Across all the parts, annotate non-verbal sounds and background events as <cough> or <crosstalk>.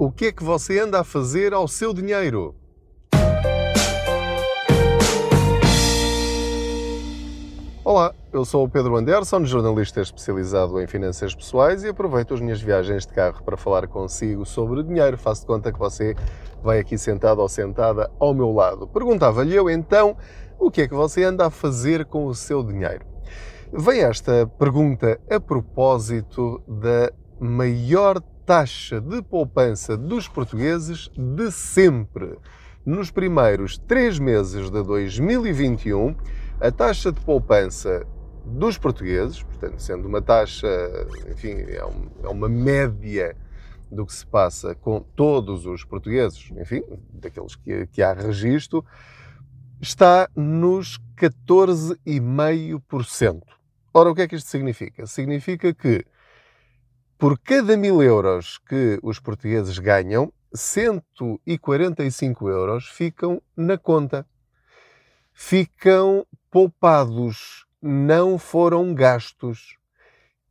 O que é que você anda a fazer ao seu dinheiro? Olá, eu sou o Pedro Anderson, jornalista especializado em finanças pessoais e aproveito as minhas viagens de carro para falar consigo sobre dinheiro. Faço de conta que você vai aqui sentado ou sentada ao meu lado. Perguntava-lhe eu então o que é que você anda a fazer com o seu dinheiro. Vem esta pergunta a propósito da maior taxa de poupança dos portugueses de sempre. Nos primeiros três meses de 2021, a taxa de poupança dos portugueses, portanto, sendo uma taxa, enfim, é, é uma média do que se passa com todos os portugueses, enfim, daqueles que, que há registro, está nos 14,5%. Ora, o que é que isto significa? Significa que por cada mil euros que os portugueses ganham, 145 euros ficam na conta. Ficam poupados, não foram gastos.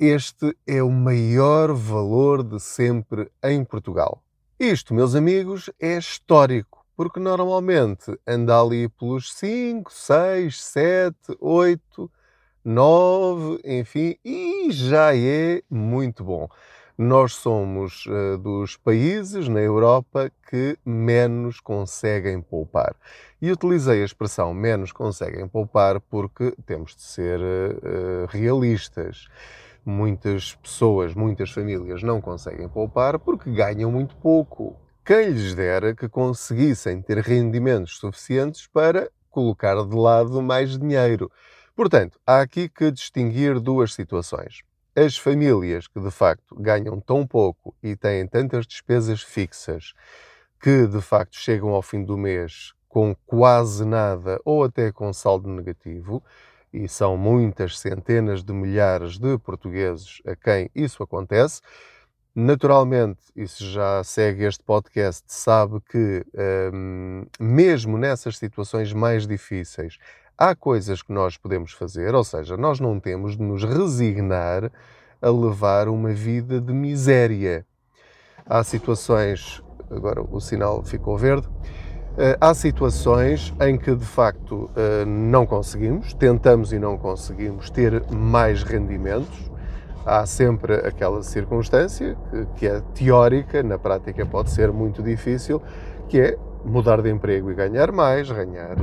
Este é o maior valor de sempre em Portugal. Isto, meus amigos, é histórico, porque normalmente anda ali pelos 5, 6, 7, 8 9, enfim, e já é muito bom. Nós somos uh, dos países na Europa que menos conseguem poupar. E utilizei a expressão menos conseguem poupar porque temos de ser uh, realistas. Muitas pessoas, muitas famílias não conseguem poupar porque ganham muito pouco. Quem lhes dera que conseguissem ter rendimentos suficientes para colocar de lado mais dinheiro. Portanto, há aqui que distinguir duas situações. As famílias que de facto ganham tão pouco e têm tantas despesas fixas que de facto chegam ao fim do mês com quase nada ou até com saldo negativo, e são muitas centenas de milhares de portugueses a quem isso acontece. Naturalmente, isso já segue este podcast, sabe que hum, mesmo nessas situações mais difíceis, há coisas que nós podemos fazer, ou seja, nós não temos de nos resignar a levar uma vida de miséria. Há situações, agora o sinal ficou verde, eh, há situações em que de facto eh, não conseguimos, tentamos e não conseguimos ter mais rendimentos. Há sempre aquela circunstância que é teórica, na prática pode ser muito difícil, que é mudar de emprego e ganhar mais, ganhar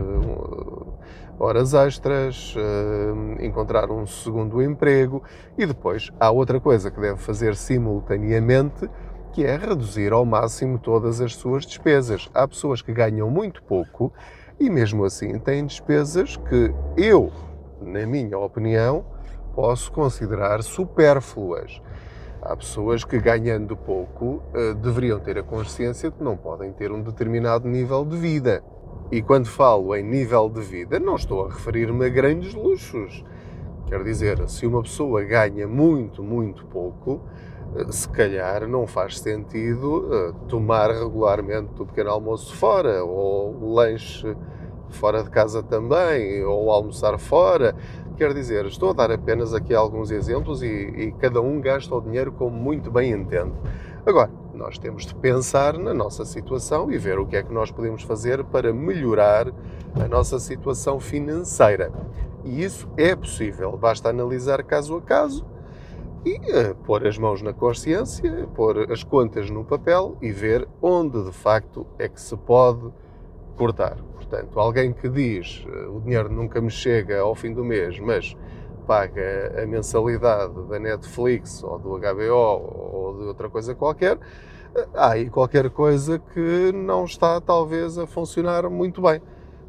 horas extras, uh, encontrar um segundo emprego e depois há outra coisa que deve fazer simultaneamente, que é reduzir ao máximo todas as suas despesas. Há pessoas que ganham muito pouco e mesmo assim têm despesas que eu, na minha opinião, posso considerar supérfluas. Há pessoas que, ganhando pouco, uh, deveriam ter a consciência de que não podem ter um determinado nível de vida. E quando falo em nível de vida, não estou a referir-me a grandes luxos. Quer dizer, se uma pessoa ganha muito, muito pouco, eh, se calhar não faz sentido eh, tomar regularmente o pequeno almoço fora, ou o lanche fora de casa também, ou almoçar fora. Quer dizer, estou a dar apenas aqui alguns exemplos e, e cada um gasta o dinheiro como muito bem entende. Agora, nós temos de pensar na nossa situação e ver o que é que nós podemos fazer para melhorar a nossa situação financeira. E isso é possível, basta analisar caso a caso e uh, pôr as mãos na consciência, pôr as contas no papel e ver onde de facto é que se pode cortar. Portanto, alguém que diz o dinheiro nunca me chega ao fim do mês, mas paga a mensalidade da Netflix ou do HBO ou de outra coisa qualquer, há aí qualquer coisa que não está talvez a funcionar muito bem.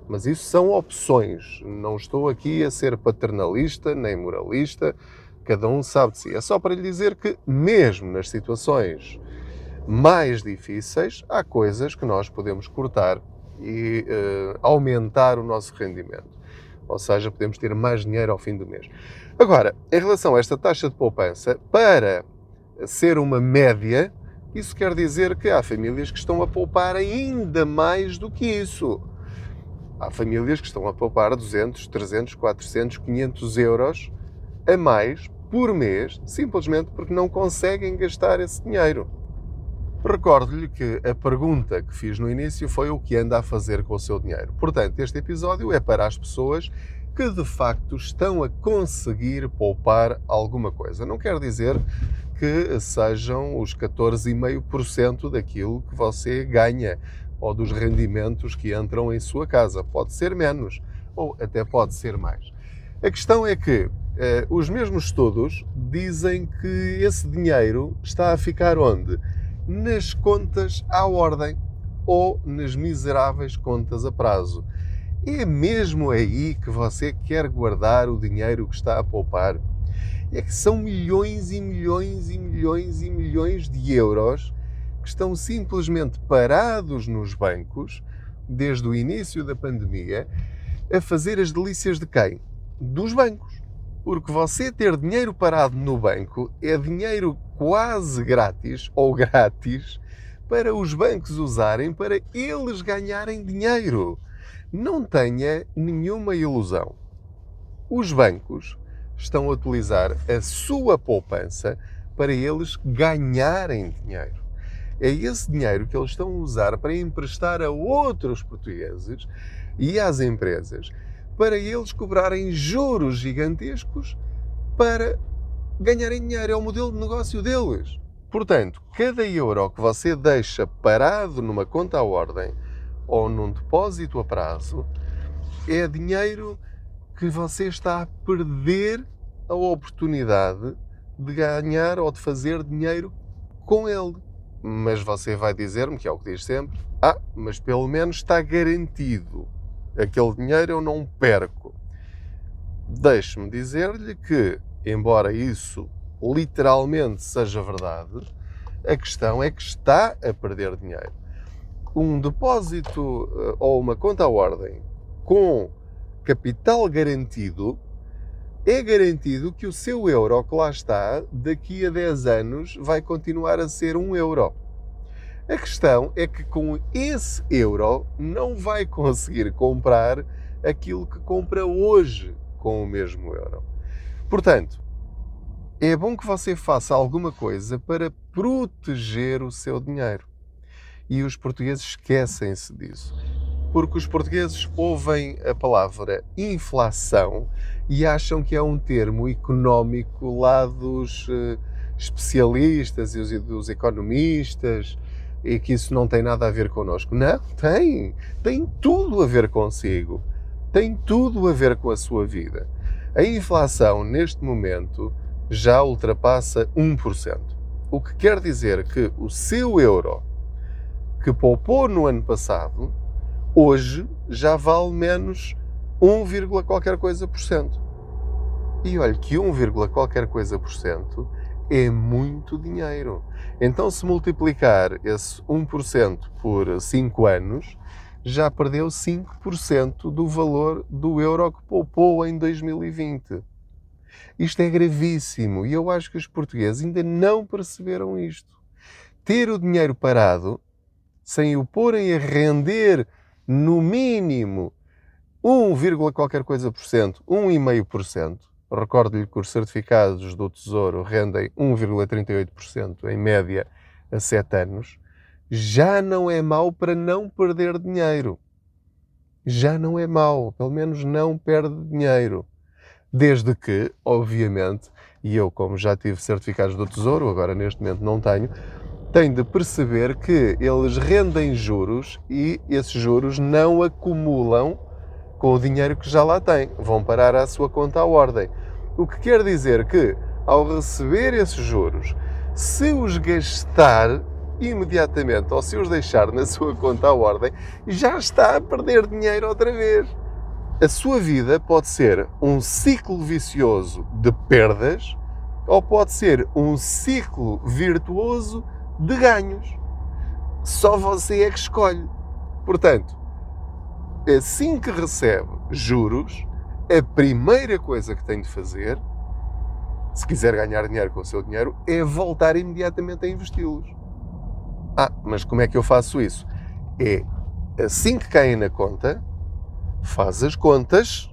Mas isso são opções. Não estou aqui a ser paternalista nem moralista. Cada um sabe de si. É só para lhe dizer que, mesmo nas situações mais difíceis, há coisas que nós podemos cortar e uh, aumentar o nosso rendimento. Ou seja, podemos ter mais dinheiro ao fim do mês. Agora, em relação a esta taxa de poupança, para ser uma média, isso quer dizer que há famílias que estão a poupar ainda mais do que isso. Há famílias que estão a poupar 200, 300, 400, 500 euros a mais por mês, simplesmente porque não conseguem gastar esse dinheiro. Recordo-lhe que a pergunta que fiz no início foi o que anda a fazer com o seu dinheiro. Portanto, este episódio é para as pessoas que de facto estão a conseguir poupar alguma coisa. Não quer dizer que sejam os 14,5% daquilo que você ganha ou dos rendimentos que entram em sua casa. Pode ser menos ou até pode ser mais. A questão é que eh, os mesmos estudos dizem que esse dinheiro está a ficar onde? Nas contas à ordem ou nas miseráveis contas a prazo. É mesmo aí que você quer guardar o dinheiro que está a poupar? É que são milhões e milhões e milhões e milhões de euros que estão simplesmente parados nos bancos desde o início da pandemia a fazer as delícias de quem? Dos bancos. Porque você ter dinheiro parado no banco é dinheiro quase grátis ou grátis para os bancos usarem para eles ganharem dinheiro. Não tenha nenhuma ilusão. Os bancos estão a utilizar a sua poupança para eles ganharem dinheiro. É esse dinheiro que eles estão a usar para emprestar a outros portugueses e às empresas para eles cobrarem juros gigantescos para ganharem dinheiro. É o modelo de negócio deles. Portanto, cada euro que você deixa parado numa conta à ordem ou num depósito a prazo é dinheiro que você está a perder a oportunidade de ganhar ou de fazer dinheiro com ele. Mas você vai dizer-me, que é o que diz sempre, ah, mas pelo menos está garantido. Aquele dinheiro eu não perco. Deixe-me dizer-lhe que, embora isso literalmente seja verdade, a questão é que está a perder dinheiro. Um depósito eh, ou uma conta à ordem com capital garantido é garantido que o seu euro que lá está, daqui a 10 anos, vai continuar a ser um euro. A questão é que com esse euro não vai conseguir comprar aquilo que compra hoje com o mesmo euro. Portanto, é bom que você faça alguma coisa para proteger o seu dinheiro. E os portugueses esquecem-se disso porque os portugueses ouvem a palavra inflação e acham que é um termo económico lá dos uh, especialistas e dos economistas e que isso não tem nada a ver connosco. Não, tem. Tem tudo a ver consigo. Tem tudo a ver com a sua vida. A inflação, neste momento, já ultrapassa 1%. O que quer dizer que o seu euro que poupou no ano passado hoje já vale menos 1, qualquer coisa por cento. E olha que 1, qualquer coisa por cento é muito dinheiro. Então, se multiplicar esse 1% por 5 anos, já perdeu 5% do valor do euro que poupou em 2020. Isto é gravíssimo e eu acho que os portugueses ainda não perceberam isto. Ter o dinheiro parado, sem o porem a render no mínimo 1, qualquer coisa por cento, 1,5%. Recordo-lhe que os certificados do Tesouro rendem 1,38% em média a 7 anos. Já não é mau para não perder dinheiro. Já não é mau, pelo menos não perde dinheiro. Desde que, obviamente, e eu, como já tive certificados do Tesouro, agora neste momento não tenho, tem de perceber que eles rendem juros e esses juros não acumulam com o dinheiro que já lá tem, vão parar à sua conta à ordem. O que quer dizer que, ao receber esses juros, se os gastar imediatamente ou se os deixar na sua conta à ordem, já está a perder dinheiro outra vez. A sua vida pode ser um ciclo vicioso de perdas ou pode ser um ciclo virtuoso de ganhos. Só você é que escolhe. Portanto, assim que recebe juros, a primeira coisa que tem de fazer, se quiser ganhar dinheiro com o seu dinheiro, é voltar imediatamente a investi-los. Ah, mas como é que eu faço isso? É assim que caem na conta, faz as contas,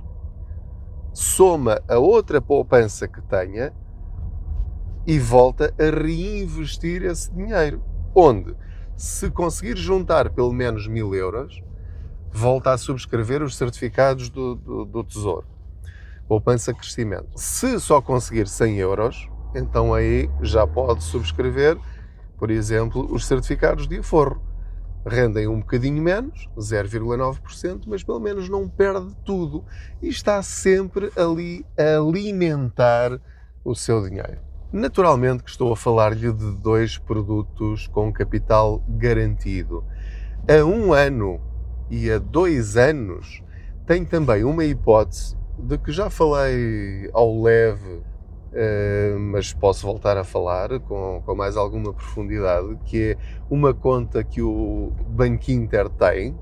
soma a outra poupança que tenha e volta a reinvestir esse dinheiro. Onde? Se conseguir juntar pelo menos mil euros, volta a subscrever os certificados do, do, do Tesouro. Poupança crescimento. Se só conseguir 100 euros, então aí já pode subscrever, por exemplo, os certificados de aforro. Rendem um bocadinho menos, 0,9%, mas pelo menos não perde tudo e está sempre ali a alimentar o seu dinheiro. Naturalmente que estou a falar-lhe de dois produtos com capital garantido. A um ano e a dois anos tem também uma hipótese de que já falei ao leve Uh, mas posso voltar a falar com, com, mais alguma profundidade, que é uma conta que o Banco Inter tem,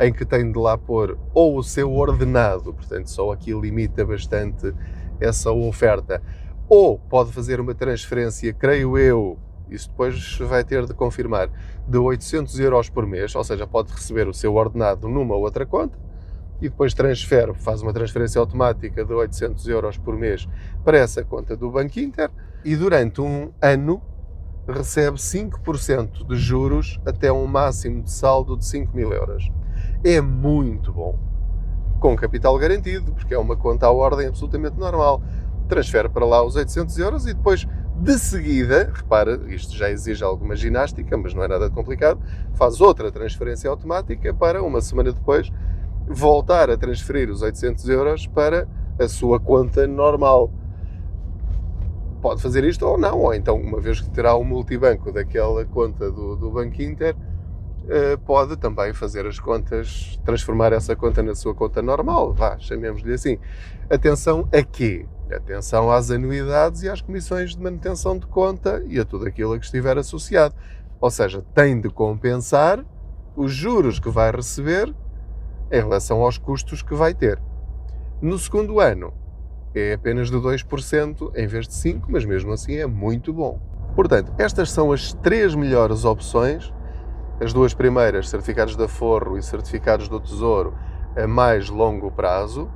em que tem de lá pôr ou o seu ordenado, portanto só aqui limita bastante essa oferta, ou pode fazer uma transferência, creio eu, isso depois vai ter de confirmar, de 800 euros por mês, ou seja, pode receber o seu ordenado numa outra conta, e depois transfere, faz uma transferência automática de 800 euros por mês para essa conta do Banco Inter e durante um ano recebe 5% de juros até um máximo de saldo de 5 mil euros. É muito bom. Com capital garantido, porque é uma conta à ordem absolutamente normal. Transfere para lá os 800 euros e depois, de seguida, repara, isto já exige alguma ginástica, mas não é nada complicado, faz outra transferência automática para uma semana depois voltar a transferir os 800 euros para a sua conta normal. Pode fazer isto ou não, ou então, uma vez que terá o multibanco daquela conta do, do Banco Inter, eh, pode também fazer as contas, transformar essa conta na sua conta normal, vá, chamemos-lhe assim. Atenção a quê? Atenção às anuidades e às comissões de manutenção de conta e a tudo aquilo a que estiver associado. Ou seja, tem de compensar os juros que vai receber em relação aos custos que vai ter. No segundo ano, é apenas de 2% em vez de 5%, mas mesmo assim é muito bom. Portanto, estas são as três melhores opções. As duas primeiras, certificados da Forro e certificados do Tesouro, a mais longo prazo.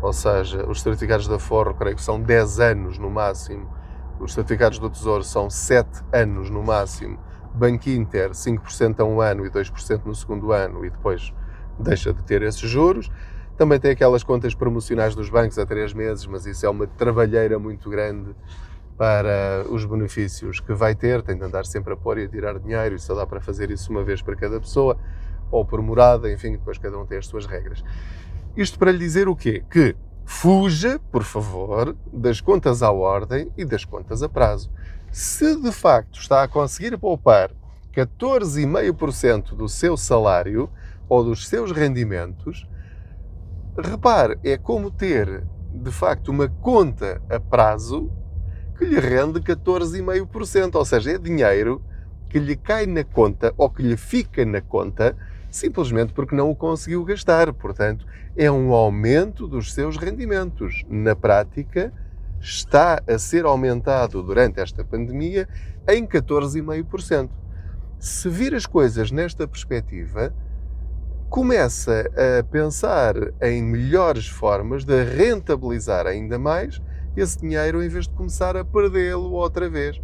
Ou seja, os certificados da Forro, creio que são 10 anos no máximo. Os certificados do Tesouro são 7 anos no máximo. Banco Inter, 5% a um ano e 2% no segundo ano, e depois deixa de ter esses juros. Também tem aquelas contas promocionais dos bancos a três meses, mas isso é uma trabalheira muito grande para os benefícios que vai ter. Tem de andar sempre a pôr e a tirar dinheiro e só dá para fazer isso uma vez para cada pessoa ou por morada, enfim, depois cada um tem as suas regras. Isto para lhe dizer o quê? Que fuja, por favor, das contas à ordem e das contas a prazo. Se de facto está a conseguir poupar 14,5% do seu salário, ou dos seus rendimentos, repare, é como ter de facto uma conta a prazo que lhe rende 14,5%, ou seja, é dinheiro que lhe cai na conta ou que lhe fica na conta simplesmente porque não o conseguiu gastar. Portanto, é um aumento dos seus rendimentos. Na prática, está a ser aumentado durante esta pandemia em 14,5%. Se vir as coisas nesta perspectiva, começa a pensar em melhores formas de rentabilizar ainda mais esse dinheiro em vez de começar a perdê-lo outra vez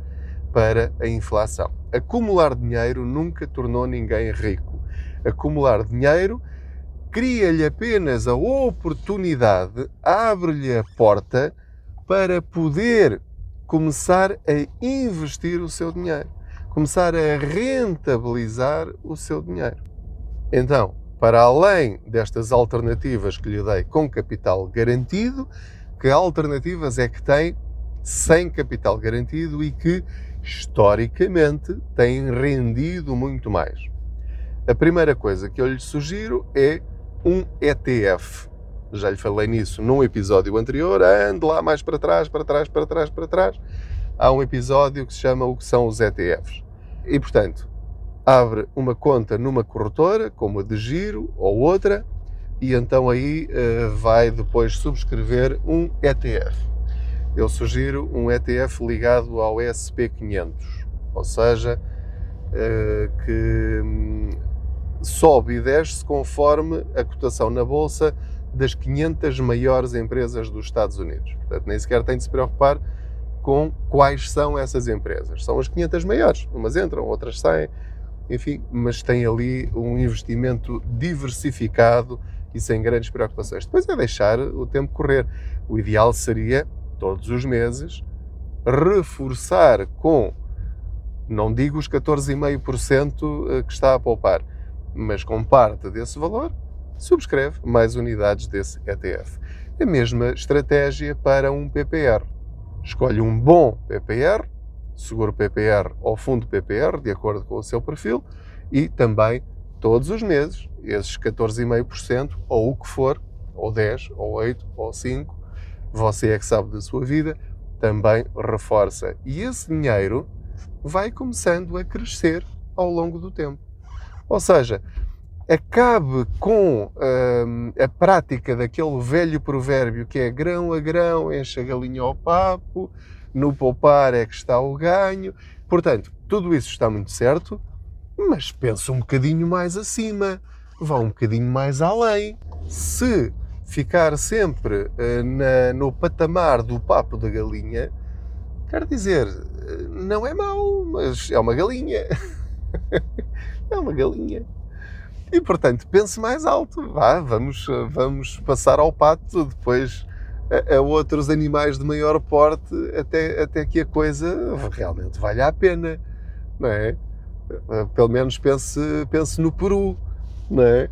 para a inflação. Acumular dinheiro nunca tornou ninguém rico. Acumular dinheiro cria-lhe apenas a oportunidade, abre-lhe a porta para poder começar a investir o seu dinheiro, começar a rentabilizar o seu dinheiro. Então, para além destas alternativas que lhe dei com capital garantido, que alternativas é que tem sem capital garantido e que historicamente têm rendido muito mais? A primeira coisa que eu lhe sugiro é um ETF. Já lhe falei nisso num episódio anterior, ande lá mais para trás, para trás, para trás, para trás. Há um episódio que se chama O que são os ETFs. E portanto, abre uma conta numa corretora, como a de Giro ou outra, e então aí uh, vai depois subscrever um ETF. Eu sugiro um ETF ligado ao SP500, ou seja, uh, que um, sobe e desce conforme a cotação na bolsa das 500 maiores empresas dos Estados Unidos. Portanto, nem sequer tem de se preocupar com quais são essas empresas. São as 500 maiores. Umas entram, outras saem, enfim, mas tem ali um investimento diversificado e sem grandes preocupações. Depois é deixar o tempo correr. O ideal seria, todos os meses, reforçar com, não digo os 14,5% eh, que está a poupar, mas com parte desse valor, subscreve mais unidades desse ETF. A mesma estratégia para um PPR. Escolhe um bom PPR, seguro PPR ou fundo PPR, de acordo com o seu perfil, e também todos os meses, esses 14,5%, ou o que for, ou 10, ou 8, ou 5, você é que sabe da sua vida, também reforça. E esse dinheiro vai começando a crescer ao longo do tempo. Ou seja, acabe com hum, a prática daquele velho provérbio que é grão a grão, enche a galinha ao papo, no poupar é que está o ganho. Portanto, tudo isso está muito certo, mas pensa um bocadinho mais acima, vá um bocadinho mais além. Se ficar sempre uh, na, no patamar do papo da galinha, quer dizer, eh, não é mau, mas é uma galinha. <laughs> <laughs> é uma galinha. E portanto, pense mais alto. Vá, vamos, vamos passar ao pato, depois a, a, outros animais de maior porte, até, até que a coisa realmente valha a pena. Não é? Pelo menos pense, pense no Peru, não é?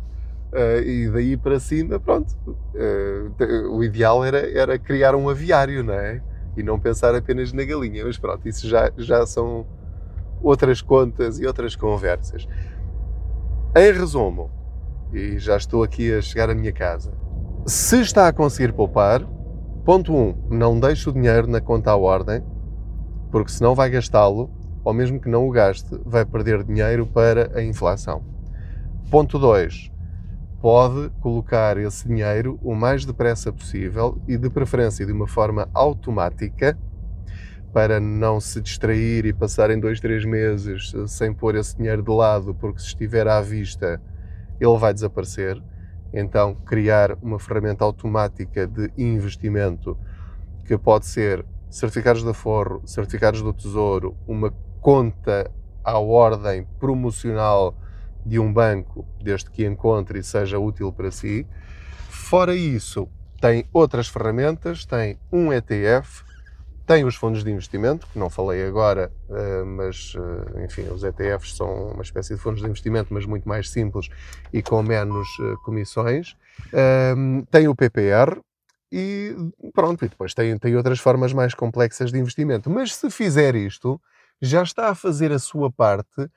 Uh, e daí para cima, pronto. Uh, o ideal era, era criar um aviário, não é? E não pensar apenas na galinha. Mas pronto, isso já, já são outras contas e outras conversas. Em resumo, e já estou aqui a chegar à minha casa, se está a conseguir poupar, ponto 1, um, não deixe o dinheiro na conta à ordem, porque senão vai gastá-lo, ou mesmo que não o gaste, vai perder dinheiro para a inflação. Ponto 2, pode colocar esse dinheiro o mais depressa possível e de preferência de uma forma automática para não se distrair e passar em dois, três meses sem pôr esse dinheiro de lado, porque se estiver à vista ele vai desaparecer. Então, criar uma ferramenta automática de investimento que pode ser certificados de aforro, certificados do tesouro, uma conta à ordem promocional de um banco, desde que encontre e seja útil para si. Fora isso, tem outras ferramentas, tem um ETF, tem os fundos de investimento, que não falei agora, eh, mas eh, enfim, os ETFs são uma espécie de fundos de investimento, mas muito mais simples e com menos eh, comissões. Tem o PPR e pronto, e depois tem, tem outras formas mais complexas de investimento. Mas se fizer isto, já está a fazer a sua parte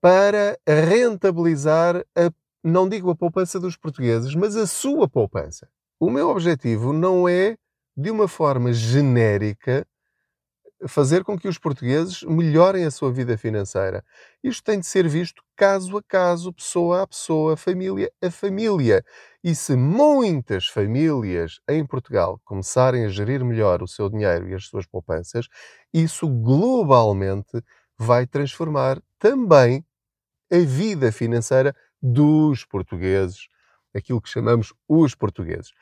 para rentabilizar, a, não digo a poupança dos portugueses, mas a sua poupança. O meu objetivo não é, de uma forma genérica, fazer com que os portugueses melhorem a sua vida financeira. Isto tem de ser visto caso a caso, pessoa a pessoa, família a família. E se muitas famílias em Portugal começarem a gerir melhor o seu dinheiro e as suas poupanças, isso globalmente vai transformar também a vida financeira dos portugueses, aquilo que chamamos os portugueses.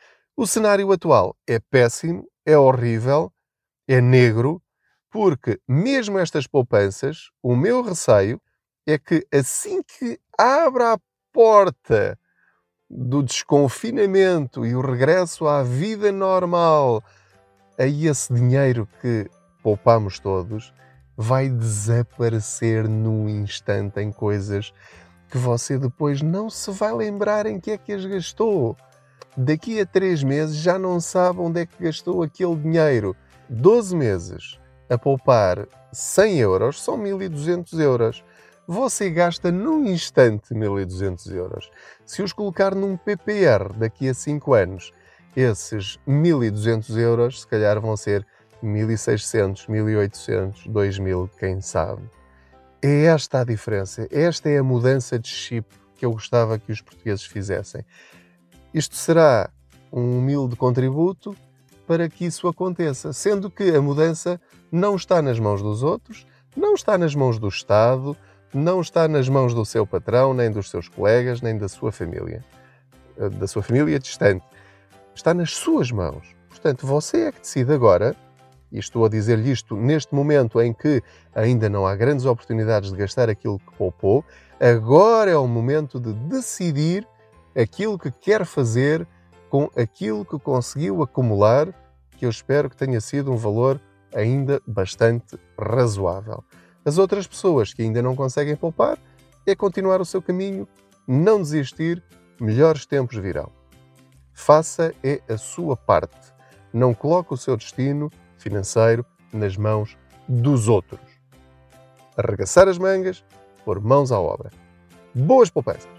O cenário atual é péssimo, é horrível, é negro, porque mesmo estas poupanças, o meu receio é que assim que abra a porta do desconfinamento e o regresso à vida normal, aí esse dinheiro que poupamos todos vai desaparecer num instante em coisas que você depois não se vai lembrar em que é que as gastou. Daqui a três meses já não sabe onde é que gastou aquele dinheiro. 12 meses a poupar 100 euros são 1200 euros. Você gasta num instante 1200 euros. Se os colocar num PPR daqui a 5 anos, esses 1200 euros se calhar vão ser 1600, 1800, 2000, quem sabe. É esta a diferença, esta é a mudança de chip que eu gostava que os portugueses fizessem. Isto será um humilde contributo para que isso aconteça, sendo que a mudança não está nas mãos dos outros, não está nas mãos do Estado, não está nas mãos do seu patrão, nem dos seus colegas, nem da sua família, eh, da sua família distante. Está nas suas mãos. Portanto, você é que decide agora e estou a dizer-lhe isto neste momento em que ainda não há grandes oportunidades de gastar aquilo que poupou, agora é o momento de decidir aquilo que quer fazer com aquilo que conseguiu acumular, que eu espero que tenha sido um valor ainda bastante razoável. As outras pessoas que ainda não conseguem poupar, é continuar o seu caminho, não desistir, melhores tempos virão. Faça é a sua parte. Não coloque o seu destino financeiro nas mãos dos outros. Arregaçar as mangas, pôr mãos à obra. Boas poupanças!